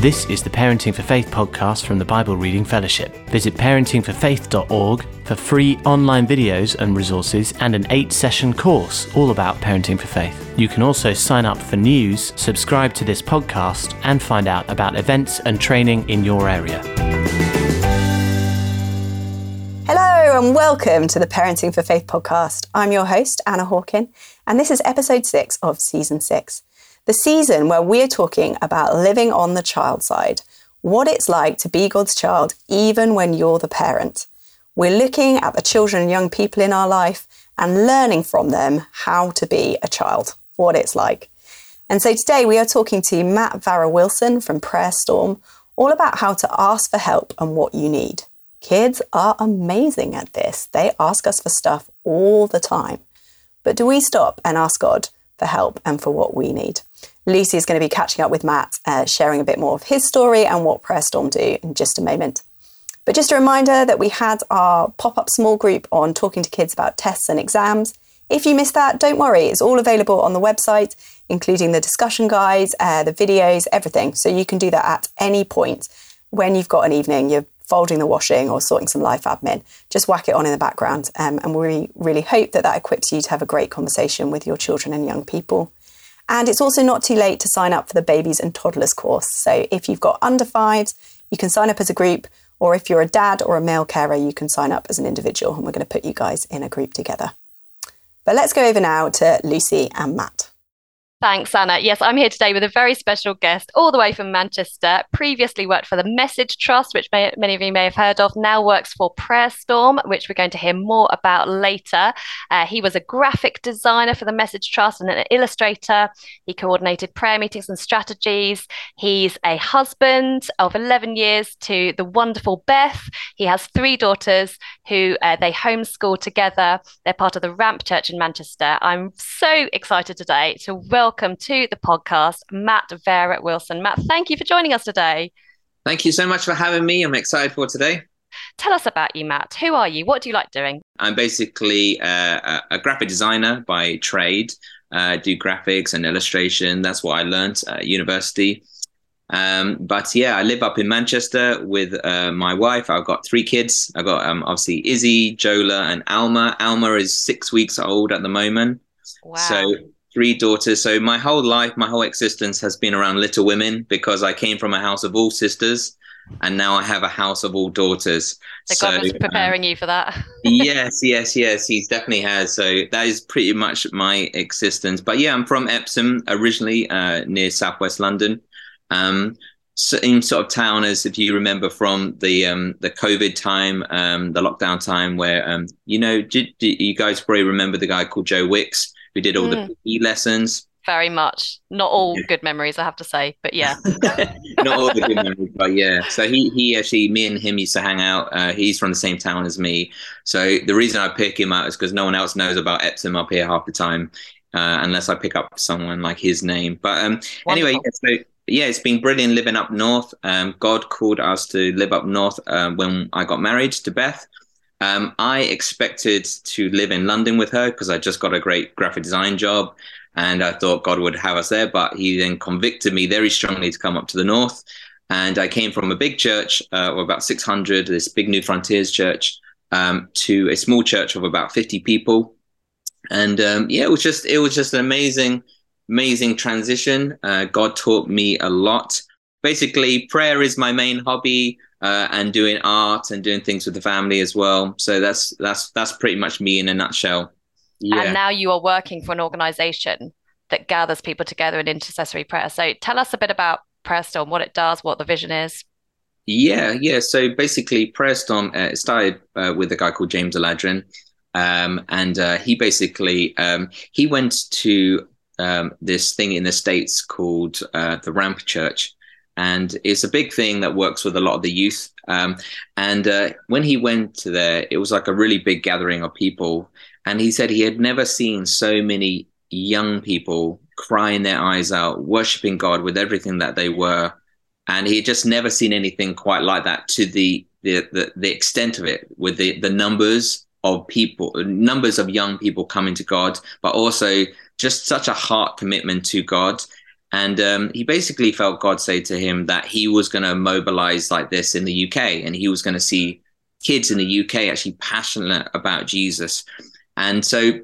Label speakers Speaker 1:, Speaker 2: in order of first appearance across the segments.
Speaker 1: This is the Parenting for Faith podcast from the Bible Reading Fellowship. Visit parentingforfaith.org for free online videos and resources and an eight session course all about parenting for faith. You can also sign up for news, subscribe to this podcast, and find out about events and training in your area.
Speaker 2: Hello, and welcome to the Parenting for Faith podcast. I'm your host, Anna Hawken, and this is episode six of season six the season where we're talking about living on the child side, what it's like to be God's child even when you're the parent. We're looking at the children and young people in our life and learning from them how to be a child, what it's like. And so today we are talking to Matt Varah Wilson from Prayer Storm all about how to ask for help and what you need. Kids are amazing at this. They ask us for stuff all the time. But do we stop and ask God for help and for what we need? Lucy is going to be catching up with Matt, uh, sharing a bit more of his story and what Prayer Storm do in just a moment. But just a reminder that we had our pop up small group on talking to kids about tests and exams. If you missed that, don't worry, it's all available on the website, including the discussion guides, uh, the videos, everything. So you can do that at any point when you've got an evening, you're folding the washing or sorting some life admin. Just whack it on in the background. Um, and we really hope that that equips you to have a great conversation with your children and young people. And it's also not too late to sign up for the babies and toddlers course. So if you've got under fives, you can sign up as a group, or if you're a dad or a male carer, you can sign up as an individual, and we're going to put you guys in a group together. But let's go over now to Lucy and Matt.
Speaker 3: Thanks, Anna. Yes, I'm here today with a very special guest, all the way from Manchester. Previously worked for the Message Trust, which may, many of you may have heard of. Now works for Prayer Storm, which we're going to hear more about later. Uh, he was a graphic designer for the Message Trust and an illustrator. He coordinated prayer meetings and strategies. He's a husband of 11 years to the wonderful Beth. He has three daughters who uh, they homeschool together. They're part of the Ramp Church in Manchester. I'm so excited today to welcome welcome to the podcast, Matt Varah Wilson. Matt, thank you for joining us today.
Speaker 4: Thank you so much for having me. I'm excited for today.
Speaker 3: Tell us about you, Matt. Who are you? What do you like doing?
Speaker 4: I'm basically uh, a graphic designer by trade. Uh, do graphics and illustration. That's what I learned at university. Um, but yeah, I live up in Manchester with uh, my wife. I've got three kids. I've got um, obviously Izzy, Jola, and Alma. Alma is six weeks old at the moment.
Speaker 3: Wow.
Speaker 4: So three daughters. So my whole life, my whole existence has been around little women because I came from a house of all sisters and now I have a house of all daughters.
Speaker 3: So, so God was um, preparing um, you for that.
Speaker 4: yes, yes, yes. He definitely has. So that is pretty much my existence. But yeah, I'm from Epsom originally, uh, near southwest London. Um, same sort of town as if you remember from the um, the COVID time, um, the lockdown time, where um, you know, did, did you guys probably remember the guy called Joe Wicks? Who did all mm. the PE lessons.
Speaker 3: Very much. Not all good memories, I have to say, but yeah.
Speaker 4: Not all the good memories, but yeah. So he he actually, me and him used to hang out. Uh, he's from the same town as me. So the reason I pick him out is because no one else knows about Epsom up here half the time, uh, unless I pick up someone like his name. But um, anyway, yeah, so yeah, it's been brilliant living up north. Um, God called us to live up north uh, when I got married to Beth. Um, I expected to live in London with her because I just got a great graphic design job and I thought God would have us there. But he then convicted me very strongly to come up to the north. And I came from a big church uh, of about 600, this big Newfrontiers church, um, to a small church of about 50 people. And um, yeah, it was just it was just an amazing, amazing transition. Uh, God taught me a lot. Basically, prayer is my main hobby uh, and doing art and doing things with the family as well. So that's that's that's pretty much me in a nutshell.
Speaker 3: Yeah. And now you are working for an organization that gathers people together in intercessory prayer. So tell us a bit about Prayer Storm, what it does, what the vision is.
Speaker 4: Yeah, yeah. So basically, Prayer Storm uh, started uh, with a guy called James Aladiran, um, and uh, he basically um, he went to um, this thing in the states called uh, the Ramp Church, and it's a big thing that works with a lot of the youth. Um, and uh, when he went there, it was like a really big gathering of people, and he said he had never seen so many young people crying their eyes out, worshiping God with everything that they were, and he had just never seen anything quite like that to the the the, the extent of it, with the the numbers of people, numbers of young people coming to God, but also just such a heart commitment to God And um, he basically felt God say to him that he was going to mobilize like this in the UK and he was going to see kids in the UK actually passionate about Jesus. And so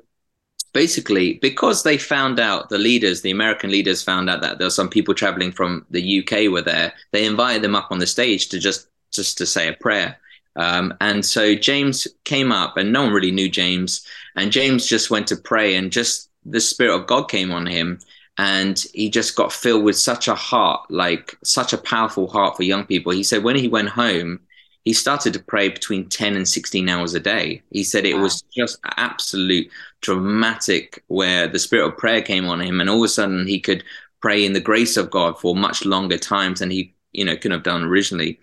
Speaker 4: basically, because they found out, the leaders, the American leaders found out that there were some people traveling from the UK were there, they invited them up on the stage to just just to say a prayer. Um, and so James came up, and no one really knew James. And James just went to pray, and just the Spirit of God came on him and he just got filled with such a heart like such a powerful heart for young people. He said when he went home he started to pray between 10 and 16 hours a day. He said it wow. was just absolute dramatic where the spirit of prayer came on him and all of a sudden he could pray in the grace of god for much longer times than he you know could have done originally.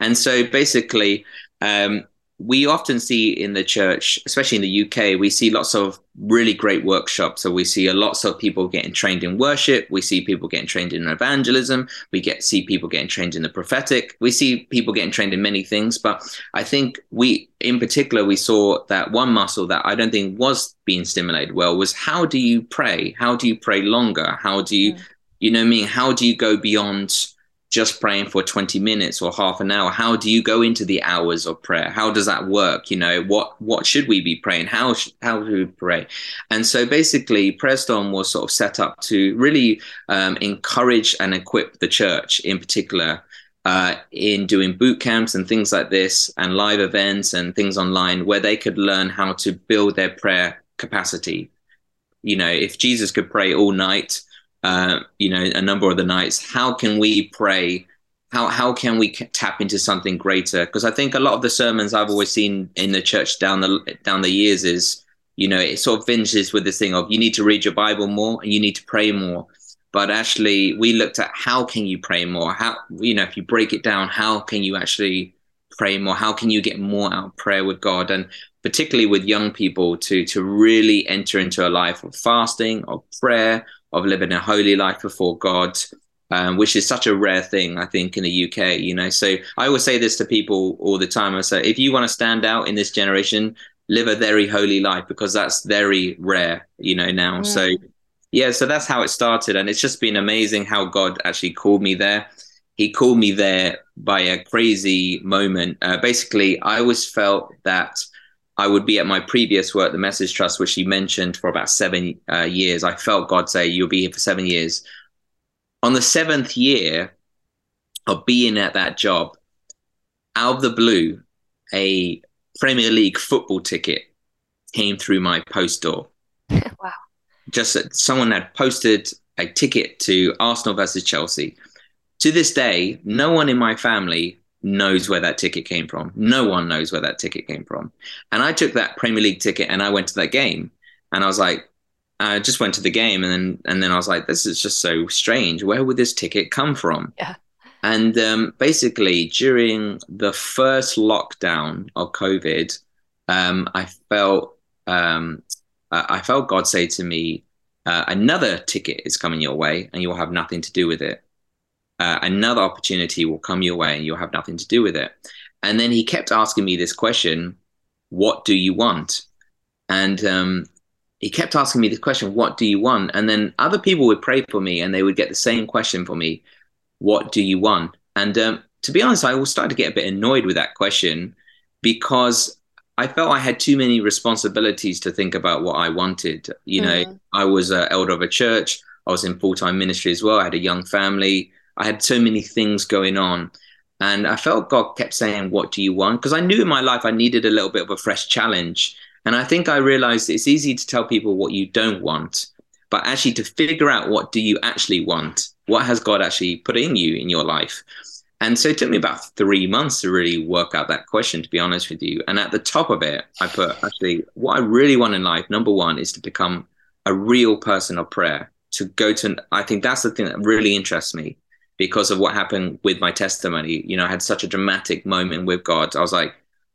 Speaker 4: And so basically um, we often see in the church, especially in the UK, we see lots of really great workshops. So we see lots of people getting trained in worship. We see people getting trained in evangelism. We get see people getting trained in the prophetic. We see people getting trained in many things. But I think we, in particular, we saw that one muscle that I don't think was being stimulated well was how do you pray? How do you pray longer? How do you, mm. you know, I mean, how do you go beyond? Just praying for 20 minutes or half an hour how do you go into the hours of prayer? How does that work? You know what what should we be praying? How how do we pray? And so basically prayer storm was sort of set up to really um, encourage and equip the church in particular uh, in doing boot camps and things like this and live events and things online where they could learn how to build their prayer capacity. You know if jesus could pray all night uh, you know, a number of the nights. How can we pray? How how can we tap into something greater? Because I think a lot of the sermons I've always seen in the church down the down the years is, you know, it sort of finishes with this thing of you need to read your Bible more and you need to pray more. But actually, we looked at how can you pray more? How you know, if you break it down, how can you actually pray more? How can you get more out of prayer with God? And particularly with young people to to really enter into a life of fasting, of prayer, of living a holy life before God, um, which is such a rare thing, I think, in the UK. You know, so I always say this to people all the time. I say, if you want to stand out in this generation, live a very holy life because that's very rare. You know, now. So yeah, so that's how it started, and it's just been amazing how God actually called me there. He called me there by a crazy moment. Uh, basically, I always felt that I would be at my previous work, the Message Trust, which he mentioned for about seven uh, years. I felt God say, You'll be here for seven years. On the seventh year of being at that job, out of the blue, a Premier League football ticket came through my post door.
Speaker 3: wow.
Speaker 4: Just that someone had posted a ticket to Arsenal versus Chelsea. To this day, no one in my family knows where that ticket came from. No one knows where that ticket came from. And I took that Premier League ticket and I went to that game. And I was like, I just went to the game and then and then I was like, this is just so strange. Where would this ticket come from?
Speaker 3: Yeah.
Speaker 4: And um, basically, during the first lockdown of COVID, um, I felt um, I felt God say to me, uh, "Another ticket is coming your way, and you'll have nothing to do with it." Uh, another opportunity will come your way and you'll have nothing to do with it. And then he kept asking me this question, what do you want? And um, he kept asking me this question, what do you want? And then other people would pray for me and they would get the same question for me, what do you want? And um, to be honest, I was starting to get a bit annoyed with that question because I felt I had too many responsibilities to think about what I wanted. You mm-hmm. know, I was an elder of a church. I was in full time ministry as well. I had a young family. I had so many things going on. And I felt God kept saying, What do you want? Because I knew in my life I needed a little bit of a fresh challenge. And I think I realized it's easy to tell people what you don't want, but actually to figure out what do you actually want? What has God actually put in you in your life? And so it took me about three months to really work out that question, to be honest with you. And at the top of it, I put actually what I really want in life, number one, is to become a real person of prayer, to go to, I think that's the thing that really interests me because of what happened with my testimony. You know, I had such a dramatic moment with God. I was like,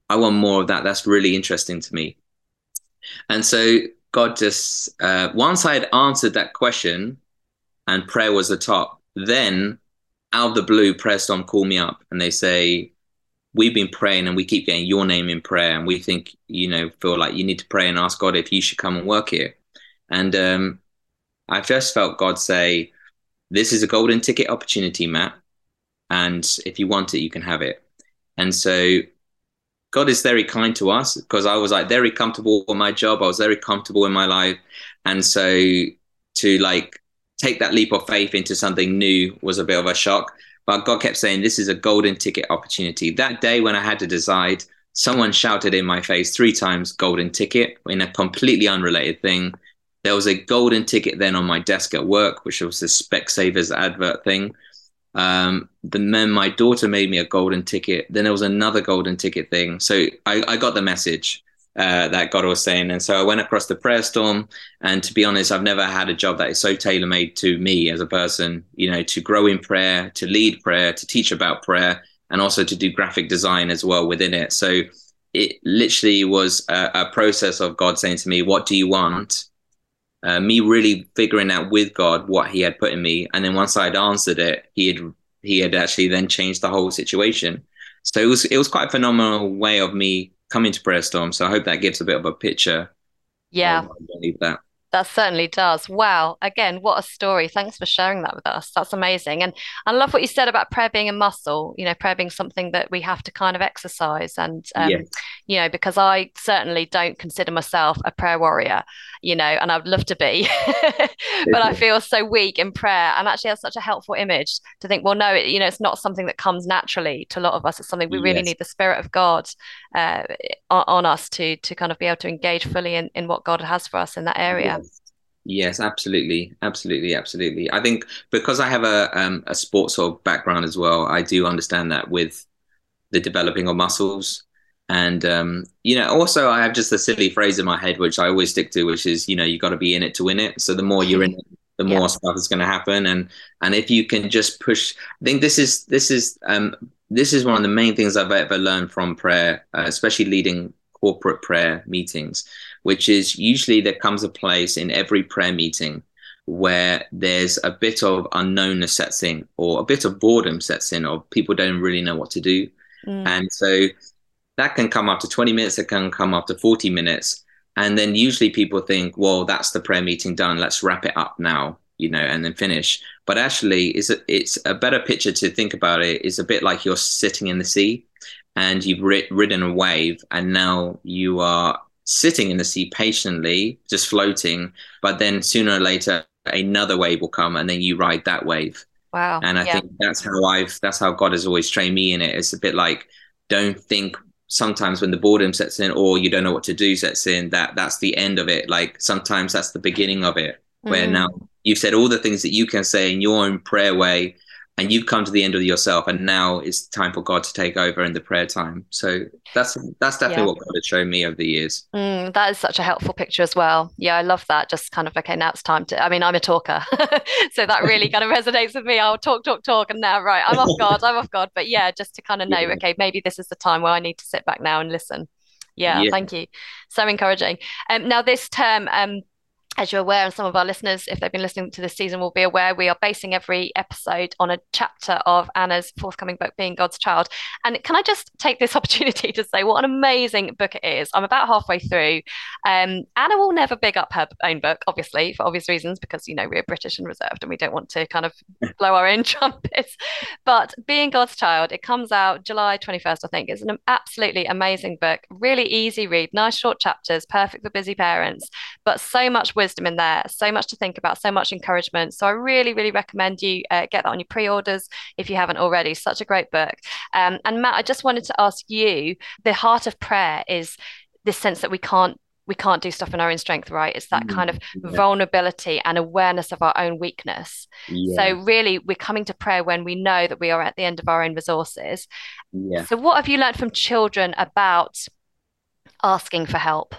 Speaker 4: I want more of that. That's really interesting to me. And so God just, uh, once I had answered that question and prayer was the top, then out of the blue, Prayer Storm call me up and they say, We've been praying and we keep getting your name in prayer. And we think, you know, feel like you need to pray and ask God if you should come and work here. And um, I just felt God say, this is a golden ticket opportunity, Matt. And if you want it, you can have it. And so God is very kind to us because I was like very comfortable with my job. I was very comfortable in my life. And so to like take that leap of faith into something new was a bit of a shock. But God kept saying, This is a golden ticket opportunity. That day when I had to decide, someone shouted in my face three times golden ticket in a completely unrelated thing. There was a golden ticket then on my desk at work, which was the Specsavers advert thing. Um, then my daughter made me a golden ticket. Then there was another golden ticket thing. So I, I got the message uh, that God was saying. And so I went across the prayer storm. And to be honest, I've never had a job that is so tailor made to me as a person, you know, to grow in prayer, to lead prayer, to teach about prayer, and also to do graphic design as well within it. So it literally was a, a process of God saying to me, What do you want? Uh, me really figuring out with God what He had put in me, and then once I'd answered it, He had He had actually then changed the whole situation. So it was it was quite a phenomenal way of me coming to Prayer Storm. So I hope that gives a bit of a picture.
Speaker 3: Yeah,
Speaker 4: I believe that.
Speaker 3: That certainly does. Wow. Again, what a story. Thanks for sharing that with us. That's amazing. And I love what you said about prayer being a muscle, you know, prayer being something that we have to kind of exercise. And, um, yes. you know, because I certainly don't consider myself a prayer warrior, you know, and I'd love to be, but I feel so weak in prayer. And actually, that's such a helpful image to think, well, no, it, you know, it's not something that comes naturally to a lot of us. It's something we really yes. need the Spirit of God uh, on, on, us to to kind of be able to engage fully in, in what God has for us in that area.
Speaker 4: Yes, absolutely, absolutely, absolutely. I think because I have a um, a sports sort of background as well, I do understand that with the developing of muscles, and um, you know, also I have just a silly phrase in my head which I always stick to, which is you know you got to be in it to win it. So the more you're in it, the more yeah. stuff is going to happen, and and if you can just push, I think this is this is um, this is one of the main things I've ever learned from prayer, uh, especially leading corporate prayer meetings which is usually there comes a place in every prayer meeting where there's a bit of unknownness sets in or a bit of boredom sets in or people don't really know what to do. Mm. And so that can come after 20 minutes, it can come after 40 minutes. And then usually people think, well, that's the prayer meeting done. Let's wrap it up now, you know, and then finish. But actually, it's a, it's a better picture to think about it. It's a bit like you're sitting in the sea and you've rid- ridden a wave and now you are sitting in the sea patiently, just floating. But then sooner or later, another wave will come, and then you ride that wave.
Speaker 3: Wow!
Speaker 4: And I yeah. think that's how I've that's how God has always trained me in it. It's a bit like don't think sometimes when the boredom sets in or you don't know what to do sets in that that's the end of it like sometimes that's the beginning of it where mm. now you've said all the things that you can say in your own prayer way and you've come to the end of yourself and now it's time for god to take over in the prayer time. So that's that's definitely yeah. what god has shown me over the years.
Speaker 3: Mm, that is such a helpful picture as well. Yeah i love that. Just kind of okay now it's time to i mean i'm a talker so that really kind of resonates with me. I'll talk talk talk and now right i'm off god i'm off god. But yeah just to kind of know yeah. okay maybe this is the time where i need to sit back now and listen. Yeah, yeah. thank you. So encouraging. Um, now this term um, as you're aware, and some of our listeners, if they've been listening to this season, will be aware, we are basing every episode on a chapter of Anna's forthcoming book, Being God's Child. And can I just take this opportunity to say what an amazing book it is? I'm about halfway through. Um, Anna will never big up her own book, obviously, for obvious reasons, because, you know, we're British and reserved and we don't want to kind of blow our own trumpets. But Being God's Child, it comes out July 21st, I think. It's an absolutely amazing book, really easy read, nice short chapters, perfect for busy parents, but so much wisdom wisdom in there, so much to think about, so much encouragement. So I really, really recommend you uh, get that on your pre-orders if you haven't already. Such a great book. Um, and Matt, I just wanted to ask you: the heart of prayer is this sense that we can't we can't do stuff in our own strength, right? It's that kind of mm, yeah. vulnerability and awareness of our own weakness. Yeah. So, really, we're coming to prayer when we know that we are at the end of our own resources. Yeah. So, what have you learned from children about asking for help?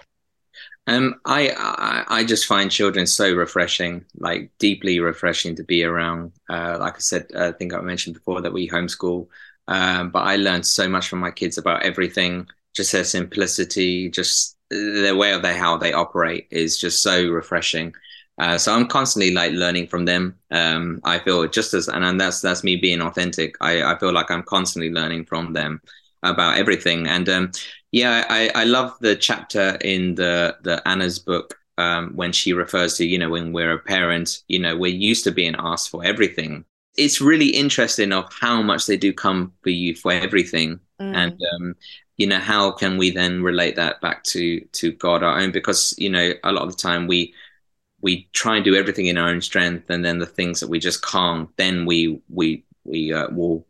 Speaker 4: Um, I, I, I just find children so refreshing, like deeply refreshing to be around. Uh, like I said, I think I mentioned before that we homeschool, um, but I learned so much from my kids about everything. Just their simplicity, just the way of they how they operate is just so refreshing. Uh, so I'm constantly like learning from them. Um, I feel just as, and, and that's that's me being authentic. I, I feel like I'm constantly learning from them about everything. And um, yeah, I, I love the chapter in the the Anna's book um, when she refers to, you know, when we're a parent, you know, we're used to being asked for everything. It's really interesting of how much they do come for you for everything, mm. and um, you know, how can we then relate that back to to God our own? Because you know, a lot of the time we we try and do everything in our own strength, and then the things that we just can't, then we we we uh, will,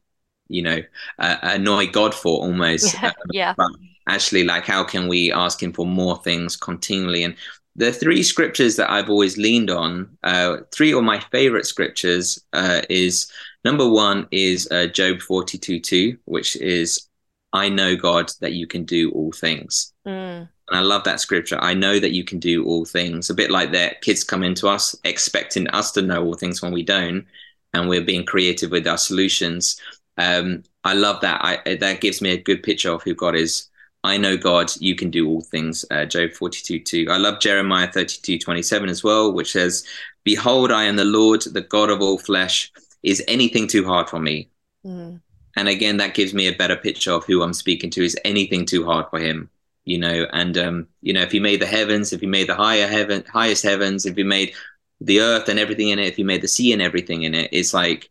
Speaker 4: you know, uh, annoy God for almost.
Speaker 3: Yeah. Um, yeah.
Speaker 4: But actually, like, how can we ask Him for more things continually? And the three scriptures that I've always leaned on, uh, three of my favorite scriptures, uh, is number one is uh, Job forty two two, which is, "I know God that you can do all things." Mm. And I love that scripture. I know that you can do all things. A bit like that, kids come into us expecting us to know all things when we don't, and we're being creative with our solutions. Um, I love that. I, that gives me a good picture of who God is. I know God, you can do all things. Uh, Job 42 2. I love Jeremiah 32 27 as well, which says, Behold, I am the Lord, the God of all flesh. Is anything too hard for me? Mm. And again, that gives me a better picture of who I'm speaking to. Is anything too hard for him? you know and um you know if he made the heavens if he made the higher heaven highest heavens if he made the earth and everything in it if he made the sea and everything in it it's like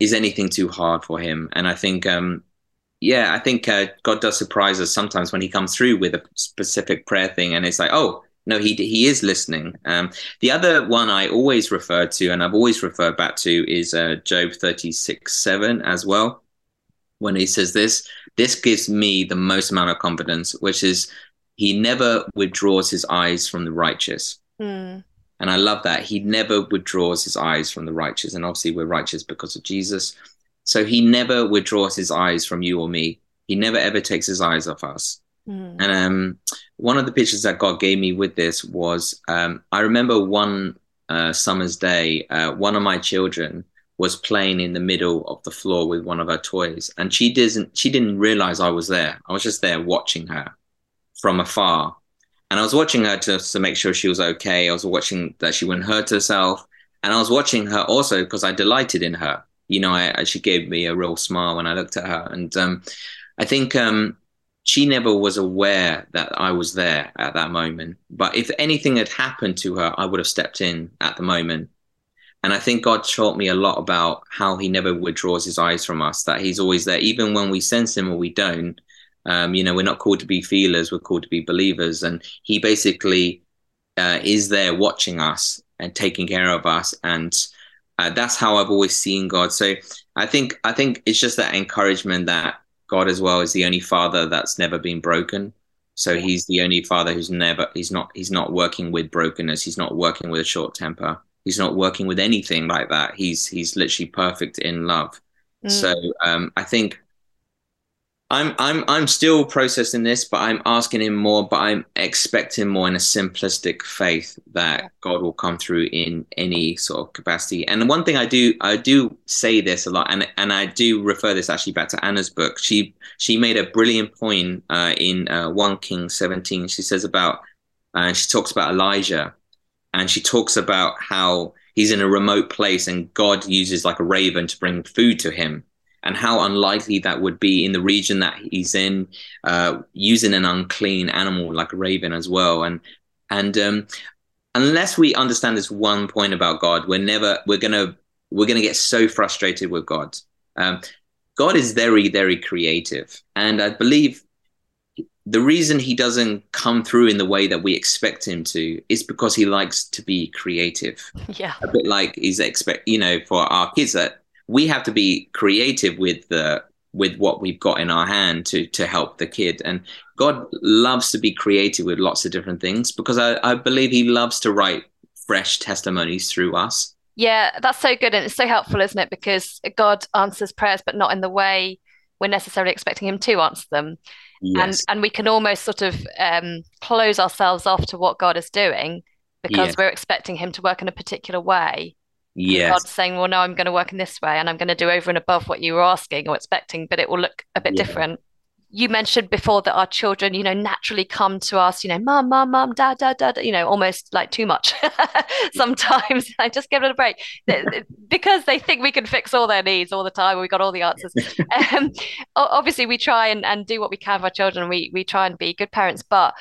Speaker 4: is anything too hard for him and i think um yeah i think uh, god does surprise us sometimes when he comes through with a specific prayer thing and it's like oh no he he is listening um the other one i always refer to and i've always referred back to is uh, job 36 7 as well when he says this this gives me the most amount of confidence, which is he never withdraws his eyes from the righteous. Mm. And I love that. He never withdraws his eyes from the righteous. And obviously, we're righteous because of Jesus. So he never withdraws his eyes from you or me. He never ever takes his eyes off us. Mm. And um, one of the pictures that God gave me with this was um, I remember one uh, summer's day, uh, one of my children was playing in the middle of the floor with one of her toys and she didn't she didn't realize i was there i was just there watching her from afar and i was watching her just to make sure she was okay i was watching that she wouldn't hurt herself and i was watching her also because i delighted in her you know I, she gave me a real smile when i looked at her and um, i think um, she never was aware that i was there at that moment but if anything had happened to her i would have stepped in at the moment and I think God taught me a lot about how He never withdraws His eyes from us, that He's always there, even when we sense Him or we don't. Um, you know, we're not called to be feelers, we're called to be believers. And He basically uh, is there watching us and taking care of us. And uh, that's how I've always seen God. So I think I think it's just that encouragement that God as well is the only father that's never been broken. So he's the only father who's never he's not he's not working with brokenness. He's not working with a short temper he's not working with anything like that. He's he's literally perfect in love. Mm. So um, I think I'm I'm I'm still processing this, but I'm asking him more. But I'm expecting more in a simplistic faith that God will come through in any sort of capacity. And one thing I do I do say this a lot, and and I do refer this actually back to Anna's book. She she made a brilliant point uh, in uh, one King 17. She says about and uh, she talks about Elijah and she talks about how he's in a remote place and God uses like a raven to bring food to him and how unlikely that would be in the region that he's in, uh, using an unclean animal like a raven as well. And and um, unless we understand this one point about God, we're never we're gonna we're gonna get so frustrated with God. Um, God is very very creative, and I believe the reason he doesn't come through in the way that we expect him to is because he likes to be creative.
Speaker 3: Yeah.
Speaker 4: A bit like he's expect, you know, for our kids that we have to be creative with the with what we've got in our hand to to help the kid. And God loves to be creative with lots of different things because I, I believe he loves to write fresh testimonies through us.
Speaker 3: Yeah, that's so good and it's so helpful, isn't it? Because God answers prayers, but not in the way we're necessarily expecting him to answer them. Yes. And and we can almost sort of um, close ourselves off to what God is doing because yes. we're expecting him to work in a particular way.
Speaker 4: Yes.
Speaker 3: God's saying, well, no, I'm going to work in this way and I'm going to do over and above what you were asking or expecting, but it will look a bit yeah. different you mentioned before that our children, you know, naturally come to us, you know, mom, mom, mom, dad, dad, dad, you know, almost like too much sometimes. I just give it a break because they think we can fix all their needs all the time. We got all the answers. um, obviously, we try and, and do what we can for our children. We we try and be good parents, but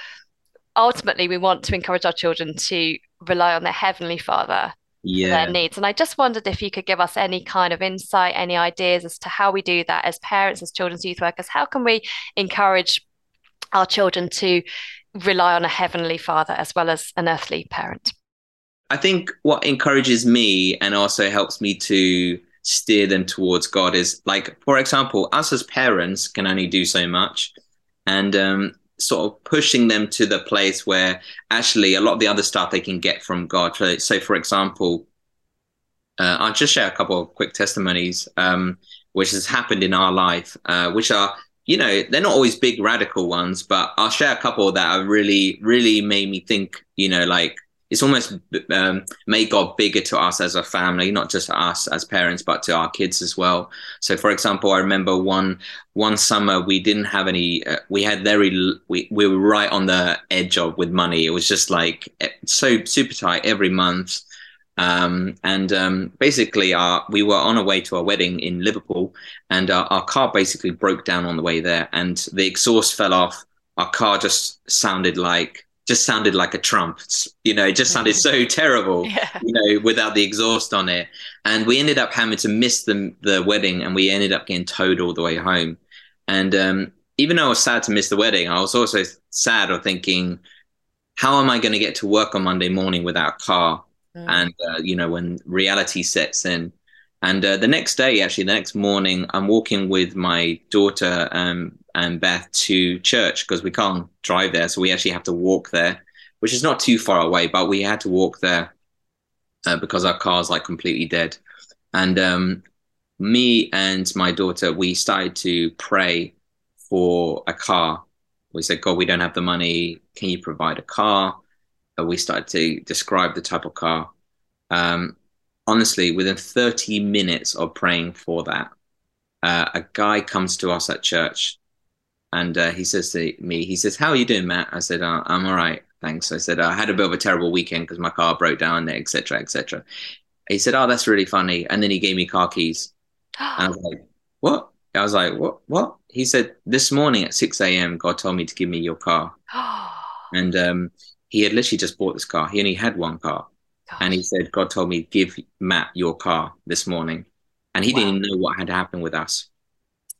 Speaker 3: ultimately we want to encourage our children to rely on their heavenly Father
Speaker 4: yeah.
Speaker 3: their needs. And I just wondered if you could give us any kind of insight, any ideas as to how we do that as parents, as children's youth workers. How can we encourage our children to rely on a heavenly Father as well as an earthly parent?
Speaker 4: I think what encourages me and also helps me to steer them towards God is like, for example, us as parents can only do so much. And um, sort of pushing them to the place where actually a lot of the other stuff they can get from God. So, so for example, uh, I'll just share a couple of quick testimonies, um, which has happened in our life, uh, which are, you know, they're not always big radical ones, but I'll share a couple that have really, really made me think, you know, like it's almost um, made God bigger to us as a family, not just us as parents, but to our kids as well. So, for example, I remember one one summer we didn't have any. Uh, we had very we we were right on the edge of with money. It was just like eh, so super tight every month. Um, and um, basically, our, we were on our way to our wedding in Liverpool, and our, our car basically broke down on the way there, and the exhaust fell off. Our car just sounded like just sounded like a trump. You know, it just sounded so terrible, yeah. you know, without the exhaust on it. And we ended up having to miss the the wedding, and we ended up getting towed all the way home. And um, even though I was sad to miss the wedding, I was also sad of thinking, how am I going to get to work on Monday morning without a car? Mm. And uh, you know, when reality sets in. And uh, the next day, actually, the next morning, I'm walking with my daughter um, and Beth to church because we can't drive there. So we actually have to walk there, which is not too far away, but we had to walk there uh, because our car's like completely dead. And um, me and my daughter, we started to pray for a car. We said, God, we don't have the money. Can you provide a car? Uh, we started to describe the type of car. Um, honestly, within 30 minutes of praying for that, uh, a guy comes to us at church and uh, he says to me, he says, "How are you doing, Matt?" I said, oh, "I'm all right, thanks." I said, "I had a bit of a terrible weekend because my car broke down, etc., etc." He said, "Oh, that's really funny," and then he gave me car keys. and I was like, "What?" I was like, "What? What?" He said, "This morning at six a.m., God told me to give me your car." and um, he had literally just bought this car. He only had one car, Gosh. and he said, "God told me give Matt your car this morning," and he wow. didn't know what had happened with us.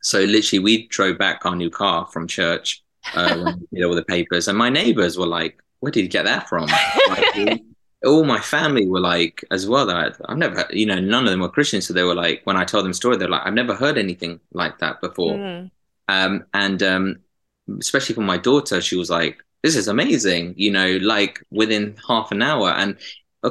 Speaker 4: So literally, we drove back our new car from church uh, when we did all the papers, and my neighbors were like, "Where did you get that from?" Like, all my family were like, as well. That I've never, you know, none of them were Christians, so they were like, when I told them story, they're like, "I've never heard anything like that before." Mm. Um, and um, especially for my daughter, she was like, "This is amazing," you know, like within half an hour, and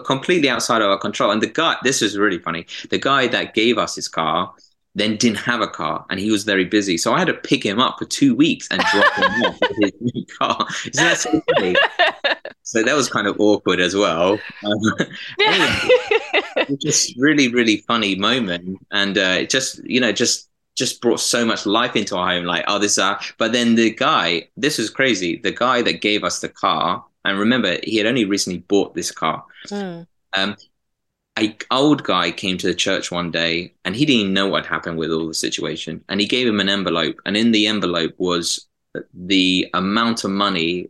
Speaker 4: completely outside of our control. And the guy, this is really funny. The guy that gave us his car then didn't have a car and he was very busy. So I had to pick him up for two weeks and drop him off with his new car. So funny. so that was kind of awkward as well. Um, anyway, just really, really funny moment. And uh, it just, you know, just just brought so much life into our home. Like, oh, this, uh, but then the guy, this was crazy. The guy that gave us the car, and remember, he had only recently bought this car. Mm. Um, a old guy came to the church one day and he didn't know what happened with all the situation and he gave him an envelope and in the envelope was the amount of money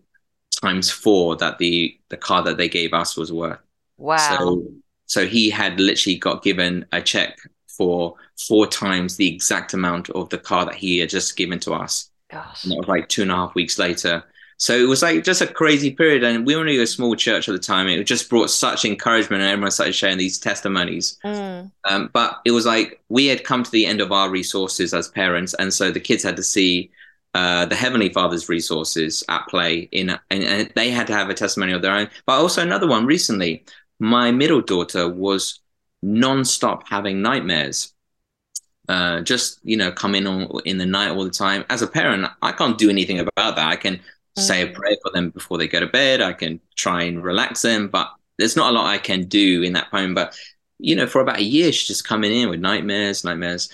Speaker 4: times four that the the car that they gave us was worth.
Speaker 3: Wow.
Speaker 4: so so he had literally got given a check for four times the exact amount of the car that he had just given to us.
Speaker 3: Gosh.
Speaker 4: and it was like two and a half weeks later so it was like just a crazy period, and we were only a small church at the time. It just brought such encouragement, and everyone started sharing these testimonies. Mm. Um, but it was like we had come to the end of our resources as parents, and so the kids had to see uh, the Heavenly Father's resources at play in, and, and, they had to have a testimony of their own. But also another one recently, my middle daughter was non-stop having nightmares. Uh, just you know, coming on in the night all the time. As a parent, I can't do anything about that. I can say a prayer for them before they go to bed. I can try and relax them, but there's not a lot I can do in that poem. But you know, for about a year, she's just coming in with nightmares, nightmares.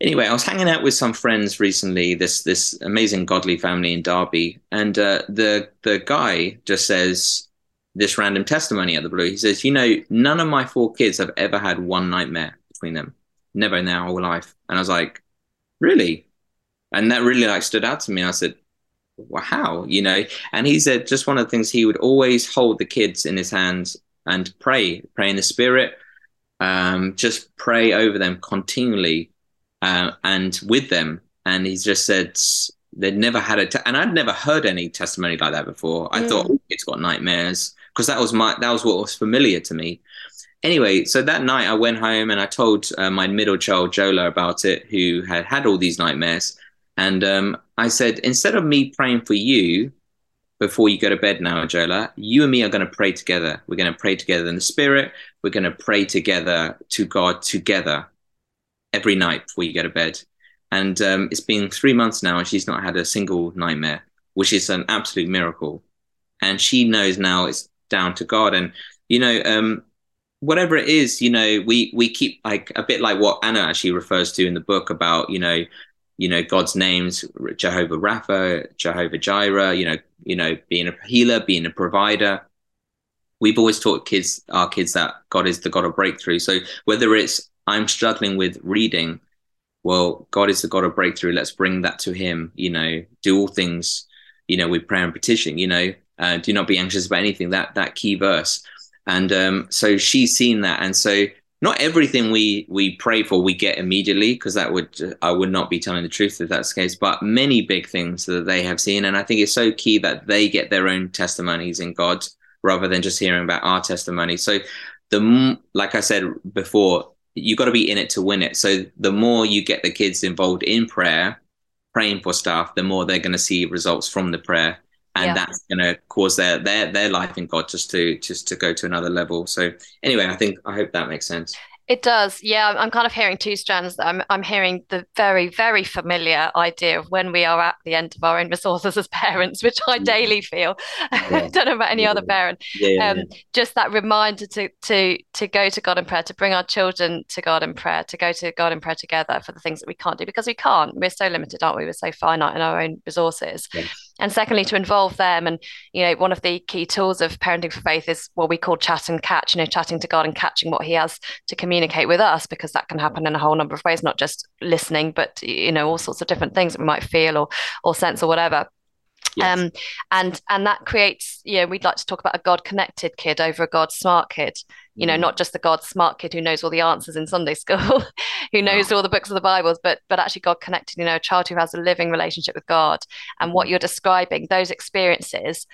Speaker 4: Anyway, I was hanging out with some friends recently. This this amazing godly family in Derby, and uh, the the guy just says this random testimony at the blue. He says, "You know, none of my four kids have ever had one nightmare between them, never in their whole life." And I was like, "Really?" And that really like stood out to me. I said, how you know? And he said just one of the things he would always hold the kids in his hands and pray pray in the spirit um, just pray over them continually uh, and with them. And he just said they'd never had a te- and i'd never heard any testimony like that before. I mm. thought oh, it's got nightmares because that was my that was what was familiar to me. Anyway so that night i went home and i told uh, my middle child jola about it who had had all these nightmares and um, I said, instead of me praying for you before you go to bed now, Jola, you and me are going to pray together. We're going to pray together in the spirit. We're going to pray together to God together every night before you go to bed. And um, it's been three months now, and she's not had a single nightmare, which is an absolute miracle. And she knows now it's down to God. And, you know, um, whatever it is, you know, we we keep like a bit like what Anna actually refers to in the book about, you know, you know God's names, Jehovah Rapha, Jehovah Jireh, you know, you know, being a healer, being a provider. We've always taught kids, our kids, that God is the God of breakthrough. So whether it's I'm struggling with reading, well, God is the God of breakthrough. Let's bring that to Him. You know, do all things, you know, with prayer and petition. You know, uh, do not be anxious about anything. That that key verse. And um, so she's seen that, and so not everything we we pray for we get immediately because that would I would not be telling the truth if that's the case. But many big things that they have seen, and I think it's so key that they get their own testimonies in God rather than just hearing about our testimony. So the like I said before, you got to be in it to win it. So the more you get the kids involved in prayer, praying for stuff, the more they're going to see results from the prayer and yeah. that's going to cause their their their life in God just to just to go to another level. So anyway, I think I hope that makes sense.
Speaker 3: It does. Yeah, I'm kind of hearing two strands. I'm I'm hearing the very very familiar idea of when we are at the end of our own resources as parents, which I daily feel. Yeah. I don't know about any yeah. other parent. Yeah, um, just that reminder to to to go to God in prayer, to bring our children to God in prayer, to go to God in prayer together for the things that we can't do because we can't. We're so limited, aren't we? We're so finite in our own resources and secondly to involve them. And you know one of the key tools of parenting for faith is what we call chat and catch you know chatting to god and catching what he has to communicate with us because that can happen in a whole number of ways not just listening but you know all sorts of different things that we might feel or or sense or whatever Yes. Um, and and that creates, you know, we'd like to talk about a God connected kid over a God smart kid. You know, mm. not just the God smart kid who knows all the answers in Sunday school, who knows all the books of the Bibles, but but actually God connected. You know, a child who has a living relationship with God. And mm. what you're describing, those experiences,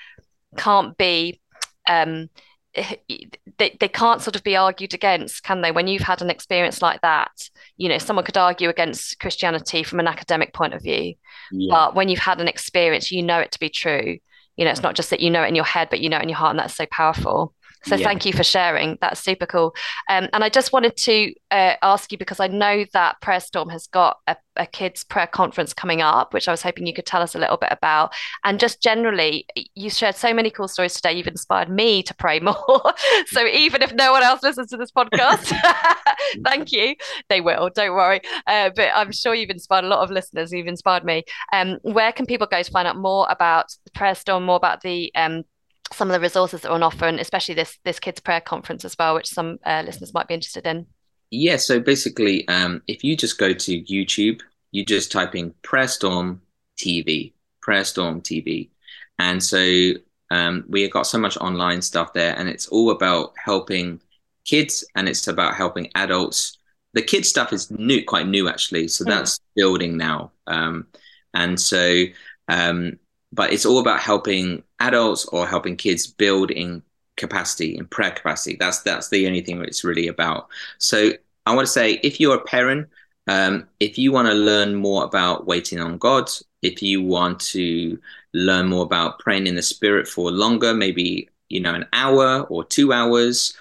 Speaker 3: can't be. Um, they, they can't sort of be argued against, can they? When you've had an experience like that, you know, someone could argue against Christianity from an academic point of view, yeah. but when you've had an experience, you know it to be true. You know, it's not just that you know it in your head, but you know it in your heart, and that's so powerful. So yeah. thank you for sharing. That's super cool. Um, and I just wanted to uh, ask you because I know that Prayer Storm has got a, a, kids prayer conference coming up, which I was hoping you could tell us a little bit about. And just generally, you shared so many cool stories today. You've inspired me to pray more. so even if no one else listens to this podcast, thank you. They will. Don't worry. Uh, but I'm sure you've inspired a lot of listeners. You've inspired me. Um, where can people go to find out more about Prayer Storm, more about the um, some of the resources that are on offer, and especially this this kids prayer conference as well, which some uh, listeners might be interested in.
Speaker 4: Yeah, so basically, um, if you just go to YouTube, you just type in Prayer Storm TV, Prayer Storm TV, and so um, we have got so much online stuff there, and it's all about helping kids, and it's about helping adults. The kids stuff is new, quite new actually, so mm. that's building now, um, and so um, but it's all about helping adults or helping kids build in capacity in prayer capacity. That's that's the only thing it's really about. So i want to say if you're a parent um, if you want to learn more about waiting on god if you want to learn more about praying in the spirit for longer maybe you know an hour or two hours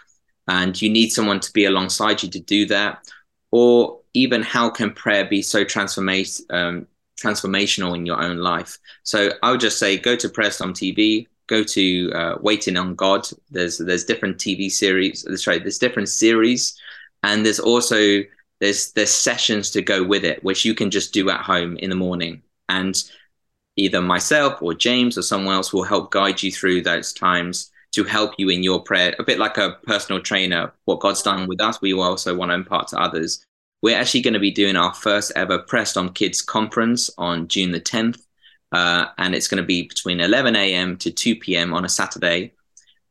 Speaker 4: and you need someone to be alongside you to do that or even how can prayer be so transformation um, transformational in your own life. So I would just say go to Prayer Storm TV, go to uh, Waiting on God. There's there's different TV series. Right. There's different series, and there's also there's there's sessions to go with it, which you can just do at home in the morning, and either myself or James or someone else will help guide you through those times to help you in your prayer. A bit like a personal trainer. What God's done with us, we also want to impart to others. We're actually going to be doing our first ever Prayer on Kids conference on June the 10th. uh, and it's going to be between 11 a.m. to 2 p.m. on a Saturday.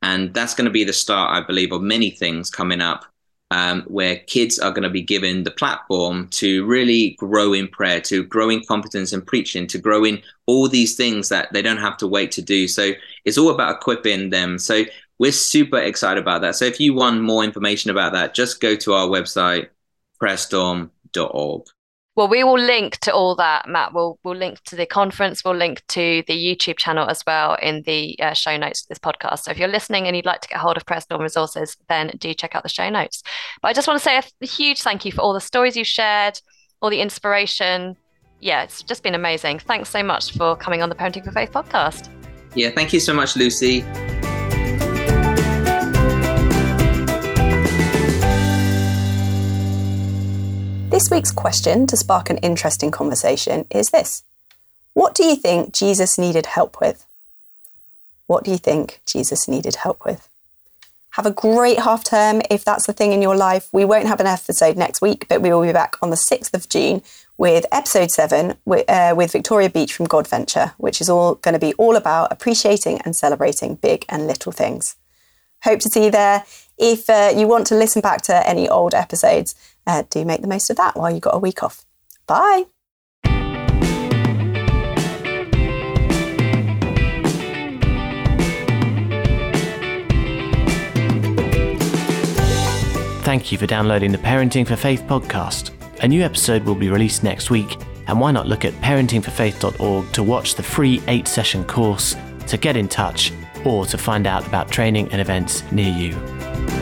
Speaker 4: And that's going to be the start, I believe, of many things coming up um, where kids are going to be given the platform to really grow in prayer, to grow in competence in preaching, to grow in all these things that they don't have to wait to do. So it's all about equipping them. So we're super excited about that. So if you want more information about that, just go to our website, prayerstorm.org.
Speaker 3: Well, we will link to all that, Matt. We'll we'll link to the conference. We'll link to the YouTube channel as well in the uh, show notes of this podcast. So if you're listening and you'd like to get hold of Prayer Storm resources, then do check out the show notes. But I just want to say a huge thank you for all the stories you shared, all the inspiration. Yeah, it's just been amazing. Thanks so much for coming on the Parenting for Faith podcast.
Speaker 4: Yeah, thank you so much, Lucy.
Speaker 2: This week's question to spark an interesting conversation is this What do you think Jesus needed help with? What do you think Jesus needed help with? Have a great half term if that's the thing in your life. We won't have an episode next week, but we will be back on the 6th of June with episode 7 with, uh, with Victoria Beach from God Venture, which is all going to be all about appreciating and celebrating big and little things. Hope to see you there. If uh, you want to listen back to any old episodes, uh, do make the most of that while you've got a week off. Bye.
Speaker 1: Thank you for downloading the Parenting for Faith podcast. A new episode will be released next week, and why not look at parentingforfaith.org to watch the free eight session course, to get in touch, or to find out about training and events near you.